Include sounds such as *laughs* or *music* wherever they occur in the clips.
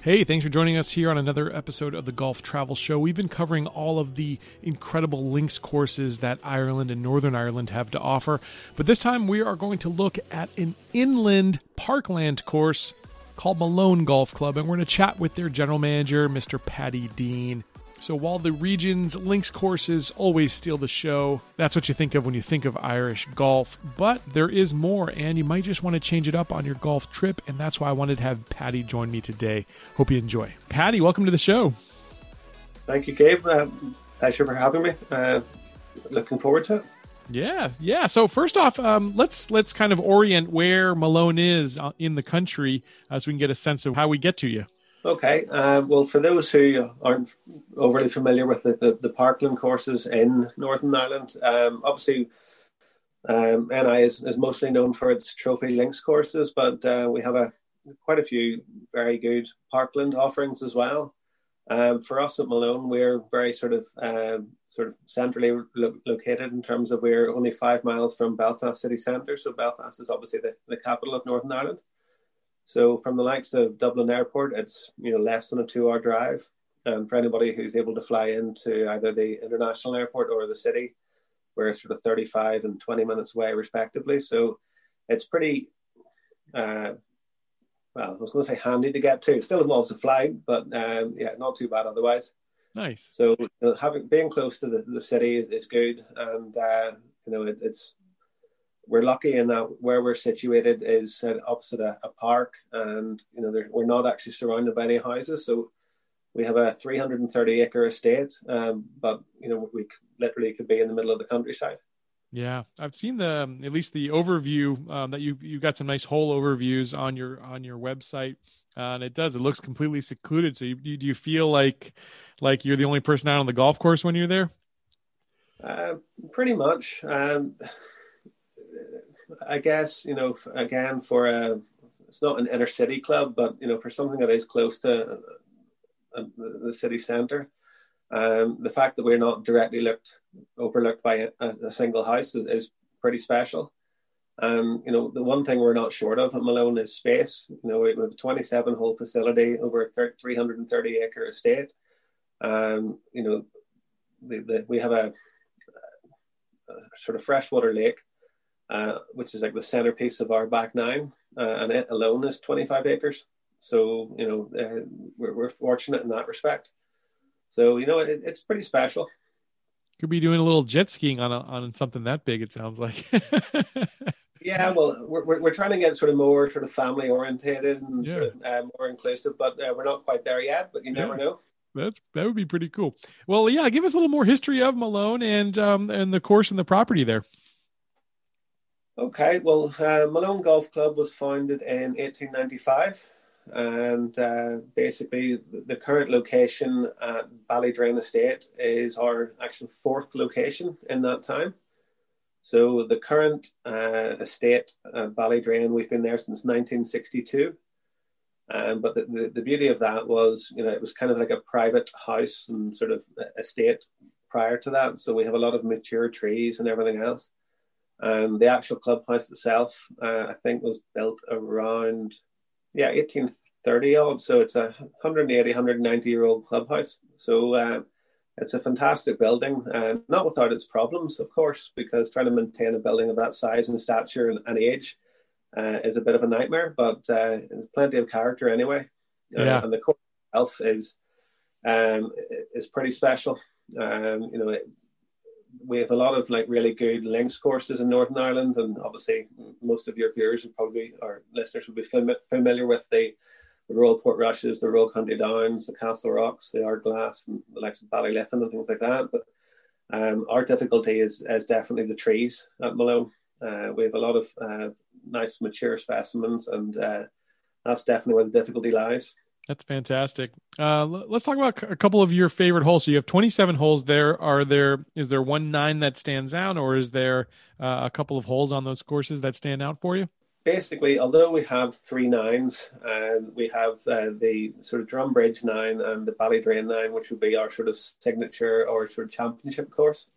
Hey, thanks for joining us here on another episode of the Golf Travel Show. We've been covering all of the incredible links courses that Ireland and Northern Ireland have to offer, but this time we are going to look at an inland parkland course called Malone Golf Club, and we're going to chat with their general manager, Mr. Paddy Dean. So while the region's links courses always steal the show, that's what you think of when you think of Irish golf. But there is more, and you might just want to change it up on your golf trip, and that's why I wanted to have Paddy join me today. Hope you enjoy. Paddy, welcome to the show. Thank you, Gabe. Uh, pleasure for having me. Uh, looking forward to it. Yeah, yeah. So first off, um, let's let's kind of orient where Malone is uh, in the country, uh, so we can get a sense of how we get to you. Okay. Uh, well, for those who aren't overly familiar with the, the, the Parkland courses in Northern Ireland, um, obviously um, NI is, is mostly known for its trophy links courses, but uh, we have a quite a few very good Parkland offerings as well. Um, for us at Malone, we're very sort of um, sort of centrally lo- located in terms of we're only five miles from Belfast city centre. So Belfast is obviously the, the capital of Northern Ireland. So from the likes of Dublin Airport, it's you know less than a two-hour drive. And for anybody who's able to fly into either the international airport or the city, we're sort of 35 and 20 minutes away, respectively. So it's pretty, uh, well, I was going to say handy to get to. It still involves a flight, but um, yeah, not too bad otherwise. Nice. So having being close to the, the city is good, and uh, you know it, it's we're lucky in that where we're situated is opposite a, a park, and you know we're not actually surrounded by any houses. So we have a 330 acre estate, um, but you know we literally could be in the middle of the countryside. Yeah, I've seen the at least the overview um, that you you got some nice whole overviews on your on your website, uh, and it does. It looks completely secluded. So you, you, do you feel like like you're the only person out on the golf course when you're there? Uh, pretty much. Um, I guess you know again for a it's not an inner city club, but you know for something that is close to uh, the city centre, um, the fact that we're not directly looked overlooked by a, a single house is, is, pretty special. Um, you know the one thing we're not short of at Malone is space. You know we have a 27 hole facility over a 330 acre estate. Um, you know the, the, we have a, a sort of freshwater lake uh, which is like the centerpiece of our back nine, uh, and it alone is 25 acres. So you know uh, we're, we're fortunate in that respect. So you know it, it's pretty special. Could be doing a little jet skiing on a, on something that big. It sounds like. *laughs* yeah, well, we're, we're trying to get sort of more sort of family orientated and yeah. sort of uh, more inclusive, but uh, we're not quite there yet. But you never yeah. know that's that would be pretty cool. Well, yeah, give us a little more history of Malone and um and the course and the property there. Okay, well, uh, Malone Golf Club was founded in 1895, and uh, basically the current location at Ballydrain Estate is our actual fourth location in that time. So the current uh, estate at Ballydrain, we've been there since 1962. Um, but the, the, the, beauty of that was, you know, it was kind of like a private house and sort of estate prior to that. So we have a lot of mature trees and everything else. Um, the actual clubhouse itself, uh, I think, was built around, yeah, 1830 odd. So it's a 180, 190 year old clubhouse. So uh, it's a fantastic building, uh, not without its problems, of course, because trying to maintain a building of that size and stature and, and age uh, is a bit of a nightmare, but uh, plenty of character anyway. Uh, yeah. and the course itself is um, is pretty special. Um, you know, it, we have a lot of like really good links courses in Northern Ireland, and obviously most of your viewers and probably our listeners will be fam- familiar with the, the Royal Portrushes, the Royal County Downs, the Castle Rocks, the Ardglass, and the likes of Ballyliffin and things like that. But um, our difficulty is is definitely the trees at Malone. Uh, we have a lot of uh, nice mature specimens, and uh, that's definitely where the difficulty lies. That's fantastic. Uh, let's talk about a couple of your favorite holes. So you have 27 holes there. Are there is there one nine that stands out, or is there uh, a couple of holes on those courses that stand out for you? Basically, although we have three nines, and we have uh, the sort of Drumbridge nine and the Ballydrain nine, which would be our sort of signature or sort of championship course.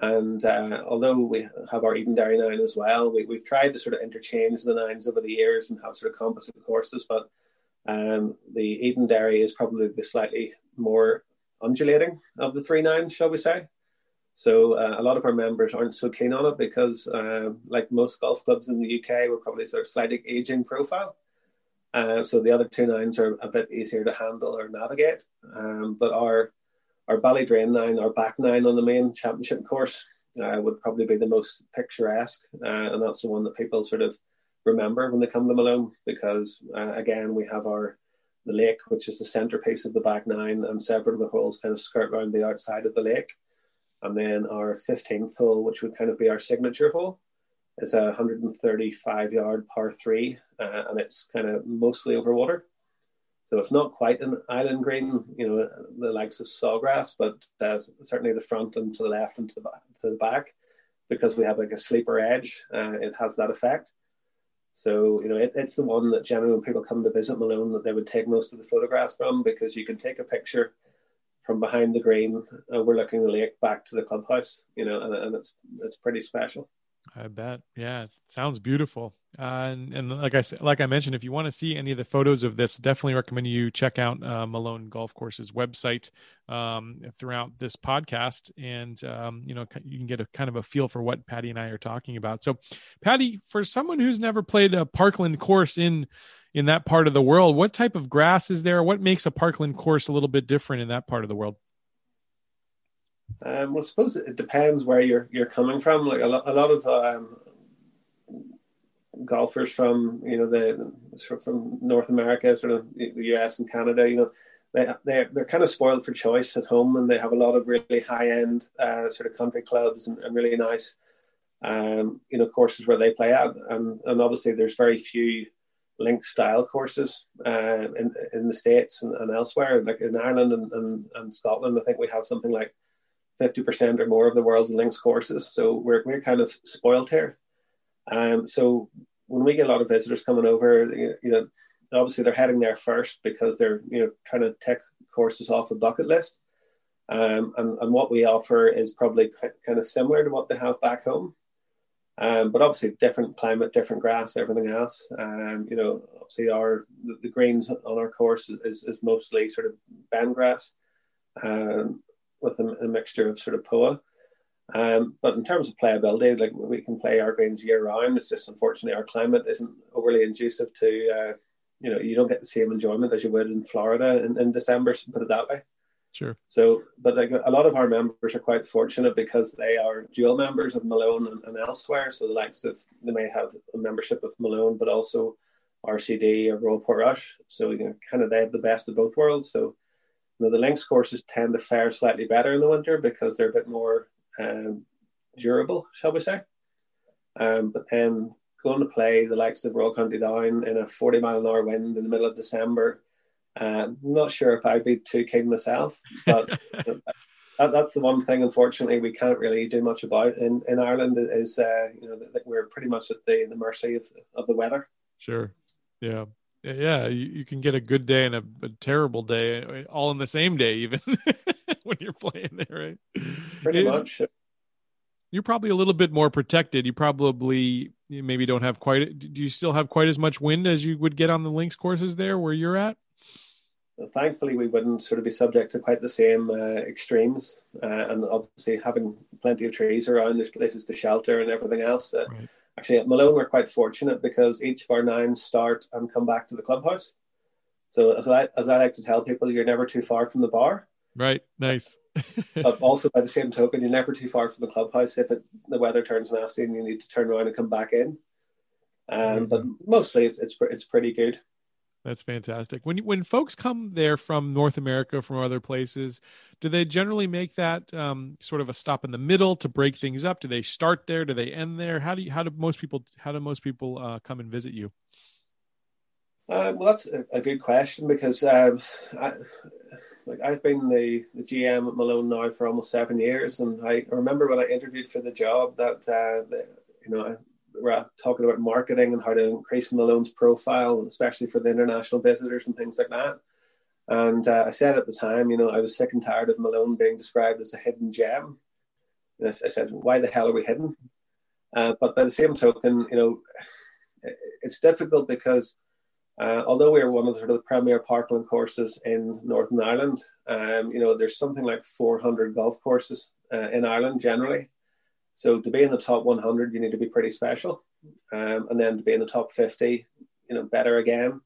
And uh, although we have our Edenderry nine as well, we, we've tried to sort of interchange the nines over the years and have sort of composite courses, but Um, the Edenderry is probably the slightly more undulating of the three nines, shall we say. So uh, a lot of our members aren't so keen on it because, uh, like most golf clubs in the UK, we're probably sort of slightly aging profile. Uh, so the other two nines are a bit easier to handle or navigate. Um, but our our Ballydrain nine, our back nine on the main championship course, uh, would probably be the most picturesque, uh, and that's the one that people sort of remember when they come to Malone because uh, again we have our the lake, which is the centerpiece of the back nine, and several of the holes kind of skirt around the outside of the lake. And then our 15th hole, which would kind of be our signature hole, is a 135 yard par three, uh, and it's kind of mostly over water. So it's not quite an island green, you know, the likes of Sawgrass, but uh, certainly the front and to the left and to the, back, to the back, because we have like a sleeper edge, uh, it has that effect. So, you know, it, it's the one that generally when people come to visit Malone that they would take most of the photographs from because you can take a picture from behind the green overlooking uh, the lake back to the clubhouse, you know, and, and it's it's pretty special. I bet. Yeah, it sounds beautiful. Uh, and, and, like I said, like I mentioned, if you want to see any of the photos of this, definitely recommend you check out uh, Malone Golf Course's website um, throughout this podcast, and um, you know you can get a kind of a feel for what Paddy and I are talking about. So, Paddy, for someone who's never played a Parkland course in in that part of the world, what type of grass is there? What makes a Parkland course a little bit different in that part of the world? Um, well, I suppose it depends where you're you're coming from. Like a lot, a lot of um, golfers from you know the sort of from North America, sort of the US and Canada, you know, they they're, they're kind of spoiled for choice at home, and they have a lot of really high end uh, sort of country clubs and, and really nice, um, you know, courses where they play at, and and obviously there's very few link style courses uh, in in the states and, and elsewhere, like in Ireland and, and, and Scotland. I think we have something like fifty percent or more of the world's links courses, so we're we're kind of spoiled here. Um, so when we get a lot of visitors coming over, you know, obviously they're heading there first because they're you know trying to take courses off a bucket list. Um, and, and what we offer is probably kind of similar to what they have back home. Um, but obviously different climate, different grass, everything else. Um, you know, obviously our the, the greens on our course is, is mostly sort of bent grass um, with a, a, mixture of sort of poa. Um, but in terms of playability, like we can play our greens year round. It's just unfortunately our climate isn't overly conducive to, uh, you know, you don't get the same enjoyment as you would in Florida in, in December. Put it that way. Sure. So, but like a lot of our members are quite fortunate because they are dual members of Malone and, and elsewhere. So the likes of they may have a membership of Malone, but also RCD or Royal Portrush. So you know, kind of they have the best of both worlds. So know, the links courses tend to fare slightly better in the winter because they're a bit more um, durable, shall we say. Um, but then going to play the likes of Royal County Down in a 40 mile an hour wind in the middle of December, um, I'm not sure if I'd be too keen myself, but *laughs* that, that's the one thing, unfortunately, we can't really do much about in, in Ireland is, uh, you know, that we're pretty much at the, the mercy of, of the weather. Sure. Yeah yeah you, you, can get a good day and a, a, terrible day all in the same day even *laughs* when you're playing there right? Pretty much. you're probably a little bit more protected. You probably you maybe don't have quite do you still have quite as much wind as you would get on the links courses there where you're at? Thankfully we wouldn't sort of be subject to quite the same uh, extremes uh, and obviously having plenty of trees around there's places to shelter and everything else uh, right actually at Malone we're quite fortunate because each of our nines start and come back to the clubhouse. So as I as I like to tell people, you're never too far from the bar. Right. Nice. *laughs* but also by the same token, you're never too far from the clubhouse if it, the weather turns nasty and you need to turn around and come back in. Um, mm-hmm. But mostly it's, it's it's pretty good. That's fantastic. When when folks come there from North America, from other places, do they generally make that um, sort of a stop in the middle to break things up? Do they start there? Do they end there? How do you, how do most people how do most people uh, come and visit you? Uh, well, that's a, a, good question because um, I, like I've been the, the GM at Malone now for almost seven years, and I remember when I interviewed for the job that uh, the, you know we're talking about marketing and how to increase Malone's profile, especially for the international visitors and things like that. And uh, I said at the time, you know, I was sick and tired of Malone being described as a hidden gem. And I, I said, why the hell are we hidden? Uh, but by the same token, you know, it's difficult because Uh, although we're one of the, sort of the premier parkland courses in Northern Ireland, um, you know, there's something like 400 golf courses uh, in Ireland generally. So to be in the top 100, you need to be pretty special. Um, and then to be in the top 50, you know, better again.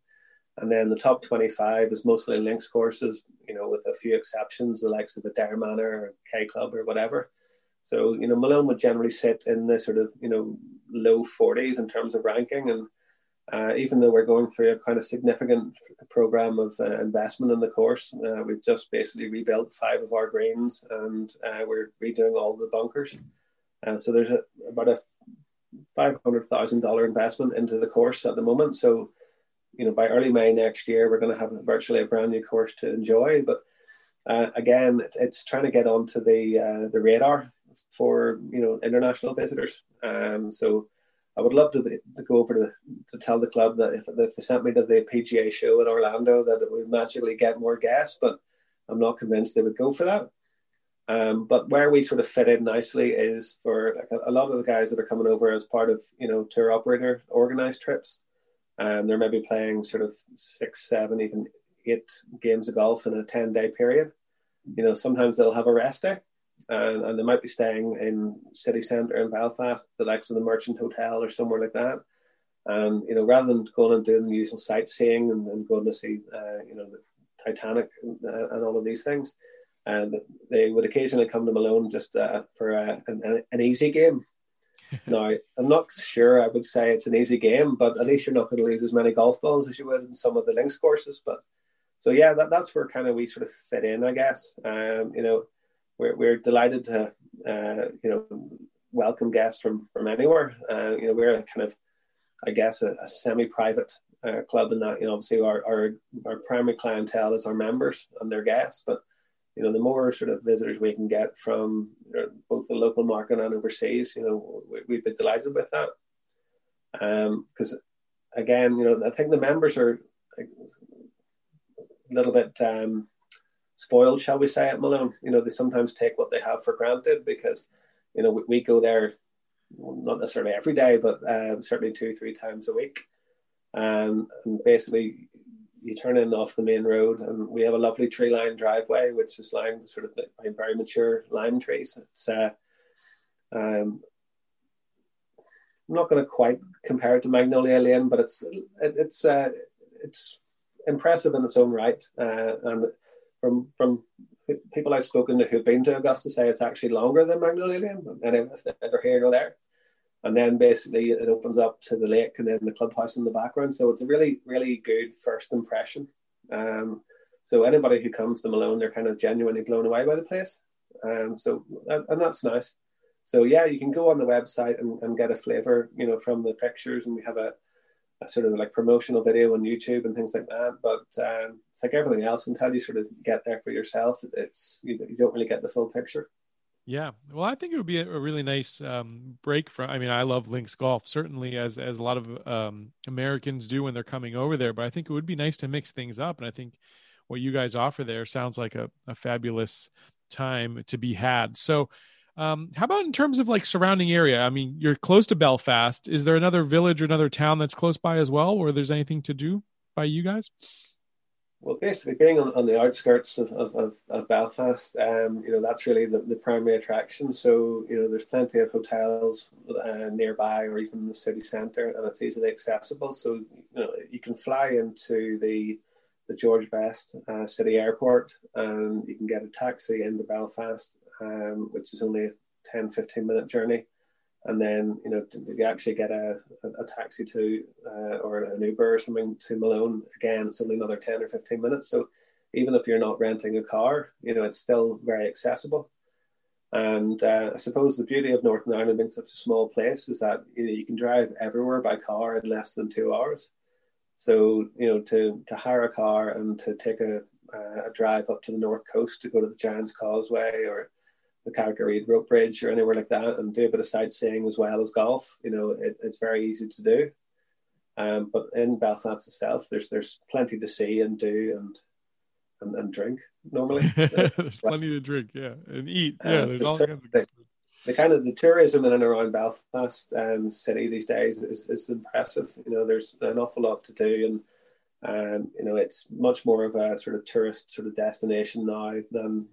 And then the top 25 is mostly links courses, you know, with a few exceptions, the likes of the Adare Manor or K Club or whatever. So, you know, Malone would generally sit in the sort of, you know, low 40s in terms of ranking. And uh, even though we're going through a kind of significant program of uh, investment in the course, uh, we've just basically rebuilt five of our greens and uh, we're redoing all the bunkers. Uh, so there's a, about a $500,000 investment into the course at the moment. So, you know, by early May next year, we're going to have virtually a brand new course to enjoy. But uh, again, it's, it's, trying to get onto the uh, the radar for you know international visitors. Um, so I would love to, be, to go over to, to tell the club that if, if they sent me to the PGA show in Orlando, that it would magically get more guests. But I'm not convinced they would go for that. Um, but where we sort of fit in nicely is for like a, a, lot of the guys that are coming over as part of you know tour operator organized trips and they're maybe playing sort of six, seven, even eight games of golf in a 10 day period. You know, sometimes they'll have a rest day and, and they might be staying in city centre in Belfast, the likes of the Merchant Hotel or somewhere like that. And, you know, rather than going and doing the usual sightseeing and, and going to see, uh, you know, the Titanic and, uh, and all of these things, and they would occasionally come to Malone just uh, for an, an easy game *laughs* now, I'm not sure I would say it's an easy game, but at least you're not going to lose as many golf balls as you would in some of the links courses. But so yeah, that, that's where kind of we sort of fit in, I guess. Um, you know, we're, we're delighted to uh, you know welcome guests from from anywhere. Uh, you know, we're kind of I guess a, a semi-private uh, club in that you know obviously our, our our primary clientele is our members and their guests, but you know, the more sort of visitors we can get from both the local market and overseas, you know, we, would be delighted with that. Um because um, again, you know, I think the members are a little bit um, spoiled, shall we say, at Malone. You know, they sometimes take what they have for granted because, you know, we, we go there not necessarily every day, but uh, certainly two, three times a week. Um, and basically, you turn in off the main road, and we have a lovely tree lined driveway, which is lined sort of by very mature lime trees. It's uh, um, I'm not going to quite compare it to Magnolia Lane, but it's it, it's uh, it's impressive in its own right. Uh, and from from people I've spoken to who've been to Augusta say it's actually longer than Magnolia Lane. But anyway, that's neither here nor there and then basically it opens up to the lake and then the clubhouse in the background. So it's a really, really good first impression. Um, so anybody who comes to Malone, they're kind of genuinely blown away by the place. Um, so and that's nice. So yeah, you can go on the website and, and get a flavor, you know, from the pictures, and we have a, a sort of like promotional video on YouTube and things like that. But um, it's like everything else until you sort of get there for yourself, it's you, you don't really get the full picture. Yeah, well, I think it would be a, really nice um, break from. I mean, I love links golf certainly, as as a lot of um, Americans do when they're coming over there. But I think it would be nice to mix things up, and I think what you guys offer there sounds like a, a fabulous time to be had. So, um, how about in terms of like surrounding area? I mean, you're close to Belfast. Is there another village or another town that's close by as well, where there's anything to do by you guys? Well, basically, being on, on the outskirts of, of, of, Belfast, um, you know, that's really the, the primary attraction. So, you know, there's plenty of hotels uh, nearby or even in the city centre, and it's easily accessible. So, you know, you can fly into the the George Best uh, City Airport and you can get a taxi into Belfast, um, which is only a 10 15 minute journey and then you know you actually get a, a, a taxi to uh, or an Uber or something to Malone again. It's only another 10 or 15 minutes. So even if you're not renting a car you know it's still very accessible. And uh, I suppose the beauty of Northern Ireland being such a small place is that you know you can drive everywhere by car in less than two hours. So you know to to hire a car and to take a, a drive up to the north coast to go to the Giant's Causeway or the Carrick Rope Bridge or anywhere like that and do a bit of sightseeing as well as golf. You know, it, it's very easy to do. Um, but in Belfast itself, there's there's plenty to see and do and and, and drink normally. *laughs* there's plenty to drink, yeah, and eat. Yeah, um, there's all kinds of. The, the kind of the tourism in and around Belfast um, city these days is, is impressive. You know, there's an awful lot to do, and Um, you know, it's much more of a sort of tourist sort of destination now than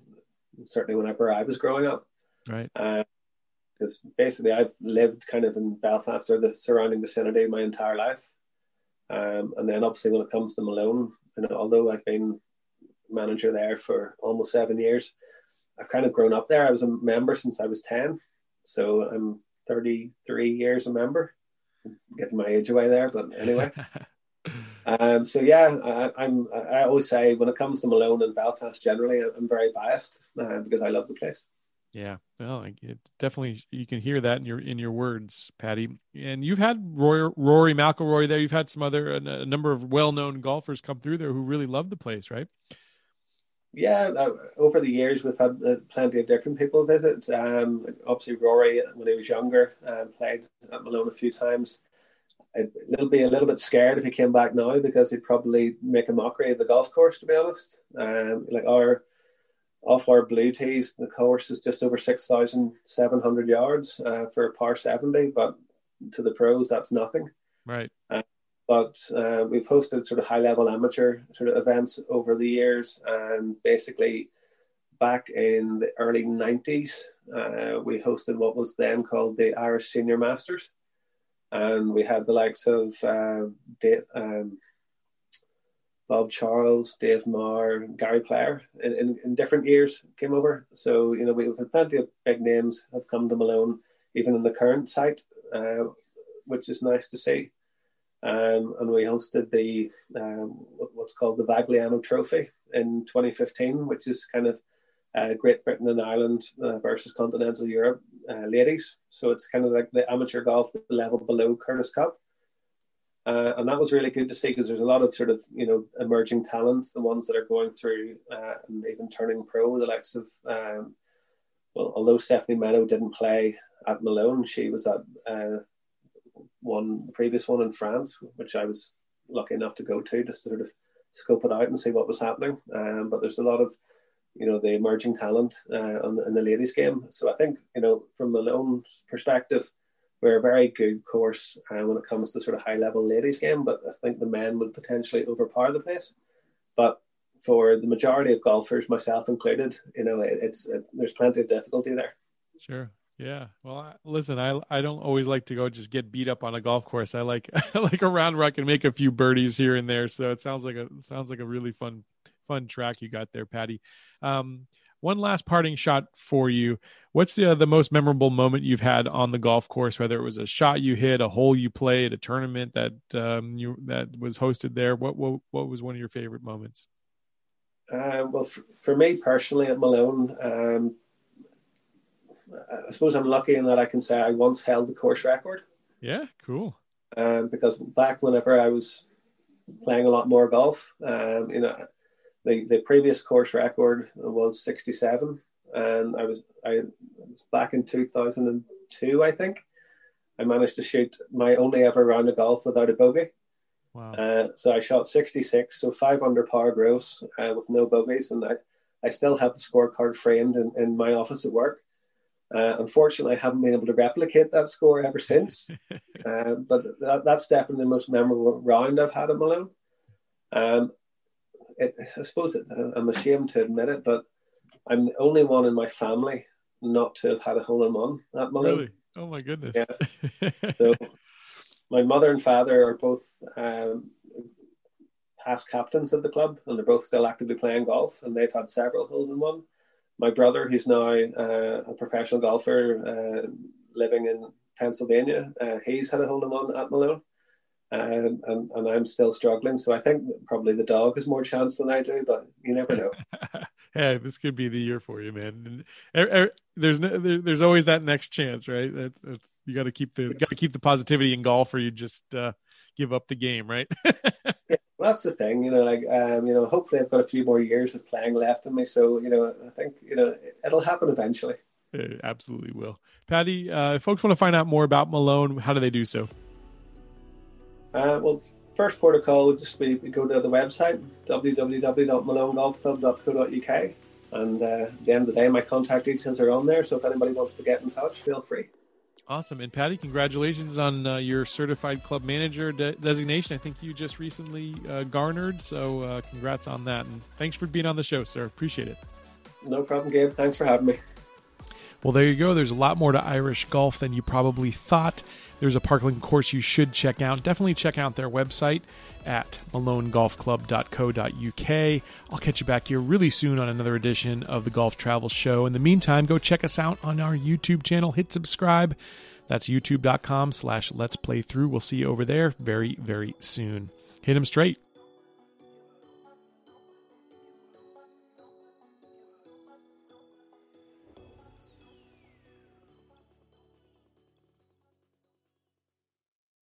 certainly whenever I was growing up. Right. Because uh, basically, I've lived kind of in Belfast or the surrounding vicinity my entire life. Um, and then obviously when it comes to Malone, know, although I've been manager there for almost seven years, I've kind of grown up there. I was a member since I was 10. So I'm 33 years a member. getting my age away there, but anyway. *laughs* um, so yeah, I, am I always say when it comes to Malone and Belfast generally, I'm very biased uh, because I love the place. Yeah, well, it definitely you can hear that in your in your words, Paddy. And you've had Rory, Rory McIlroy there. You've had some other a, number of well known golfers come through there who really love the place, right? Yeah, uh, over the years we've had uh, plenty of different people visit. Um, obviously, Rory when he was younger uh, played at Malone a few times. It'll be a little bit scared if he came back now because he'd probably make a mockery of the golf course. To be honest, um, like our off our blue tees, the course is just over 6,700 yards uh, for a par 70, but to the pros, that's nothing. Right. Uh, but uh, we've hosted sort of high level amateur sort of events over the years. And basically, back in the early 90s, uh, we hosted what was then called the Irish Senior Masters. And we had the likes of uh, Dave, um, Bob Charles, Dave Marr, Gary Player in, in, in, different years came over. So, you know, we've had plenty of big names have come to Malone, even in the current site, uh, which is nice to see. Um, and we hosted the um, what's called the Vagliano Trophy in 2015, which is kind of uh, Great Britain and Ireland uh, versus Continental Europe uh, ladies. So it's kind of like the amateur golf level below Curtis Cup. Uh, and that was really good to see because there's a lot of sort of you know emerging talent, the ones that are going through uh, and even turning pro, the likes of um, well, although Stephanie Meadow didn't play at Malone, she was at uh, one previous one in France, which I was lucky enough to go to just to sort of scope it out and see what was happening. Um, but there's a lot of you know the emerging talent uh, in the ladies game. So I think you know from Malone's perspective we're a very good course uh, when it comes to sort of high level ladies game, but I think the men would potentially overpower the place. But for the majority of golfers, myself included, you know, it, it's it, there's plenty of difficulty there. Sure. Yeah. Well, I, listen, I I don't always like to go just get beat up on a golf course. I like *laughs* I like a round where I can make a few birdies here and there. So it sounds like a sounds like a really fun fun track you got there, Paddy. Um, one last parting shot for you. What's the uh, the most memorable moment you've had on the golf course? Whether it was a shot you hit, a hole you played, a tournament that um, you that was hosted there. What what what was one of your favorite moments? Uh, well, for, for, me personally at Malone, um, I suppose I'm lucky in that I can say I once held the course record. Yeah, cool. Um, because back whenever I was playing a lot more golf, um, you know, the, the previous course record was 67 and I was I was back in 2002 I think I managed to shoot my only ever round of golf without a bogey wow. Uh, so I shot 66 so five under par gross uh, with no bogeys and I, I still have the scorecard framed in, in my office at work uh, unfortunately, I haven't been able to replicate that score ever since. *laughs* uh, but that, that's definitely the most memorable round I've had at Malone. Um, it, I suppose it, I'm ashamed to admit it, but I'm the only one in my family not to have had a hole in one at Malone. Really? Oh my goodness! Yeah. *laughs* so my mother and father are both um, past captains of the club, and they're both still actively playing golf, and they've had several holes in one. My brother, who's now uh, a professional golfer uh, living in Pennsylvania, uh, he's had a hole in one at Malone um, and, and I'm still struggling. So I think probably the dog has more chance than I do, but you never know. *laughs* hey, this could be the year for you, man. And, there's no, there, there's always that next chance, right? That, that you got to keep the got to keep the positivity in golf, or you just uh, give up the game, right? *laughs* yeah, that's the thing, you know. Like, um, you know, hopefully I've got a few more years of playing left in me, so you know, I think you know it'll happen eventually. It absolutely will. Paddy. uh, if folks want to find out more about Malone, how do they do so? Uh, well, first protocol would just be go to the website www.malonegolfclub.co.uk, and uh, at the end of the day, my contact details are on there. So if anybody wants to get in touch, feel free. Awesome. And Paddy, congratulations on uh, your certified club manager de- designation. I think you just recently uh, garnered. So uh, congrats on that. And thanks for being on the show, sir. Appreciate it. No problem, Gabe. Thanks for having me. Well, there you go. There's a lot more to Irish golf than you probably thought. There's a Parkland course you should check out. Definitely check out their website at malonegolfclub.co.uk. I'll catch you back here really soon on another edition of the Golf Travel Show. In the meantime, go check us out on our YouTube channel. Hit subscribe. That's youtube.com slash let's play through. We'll see you over there very, very soon. Hit them straight.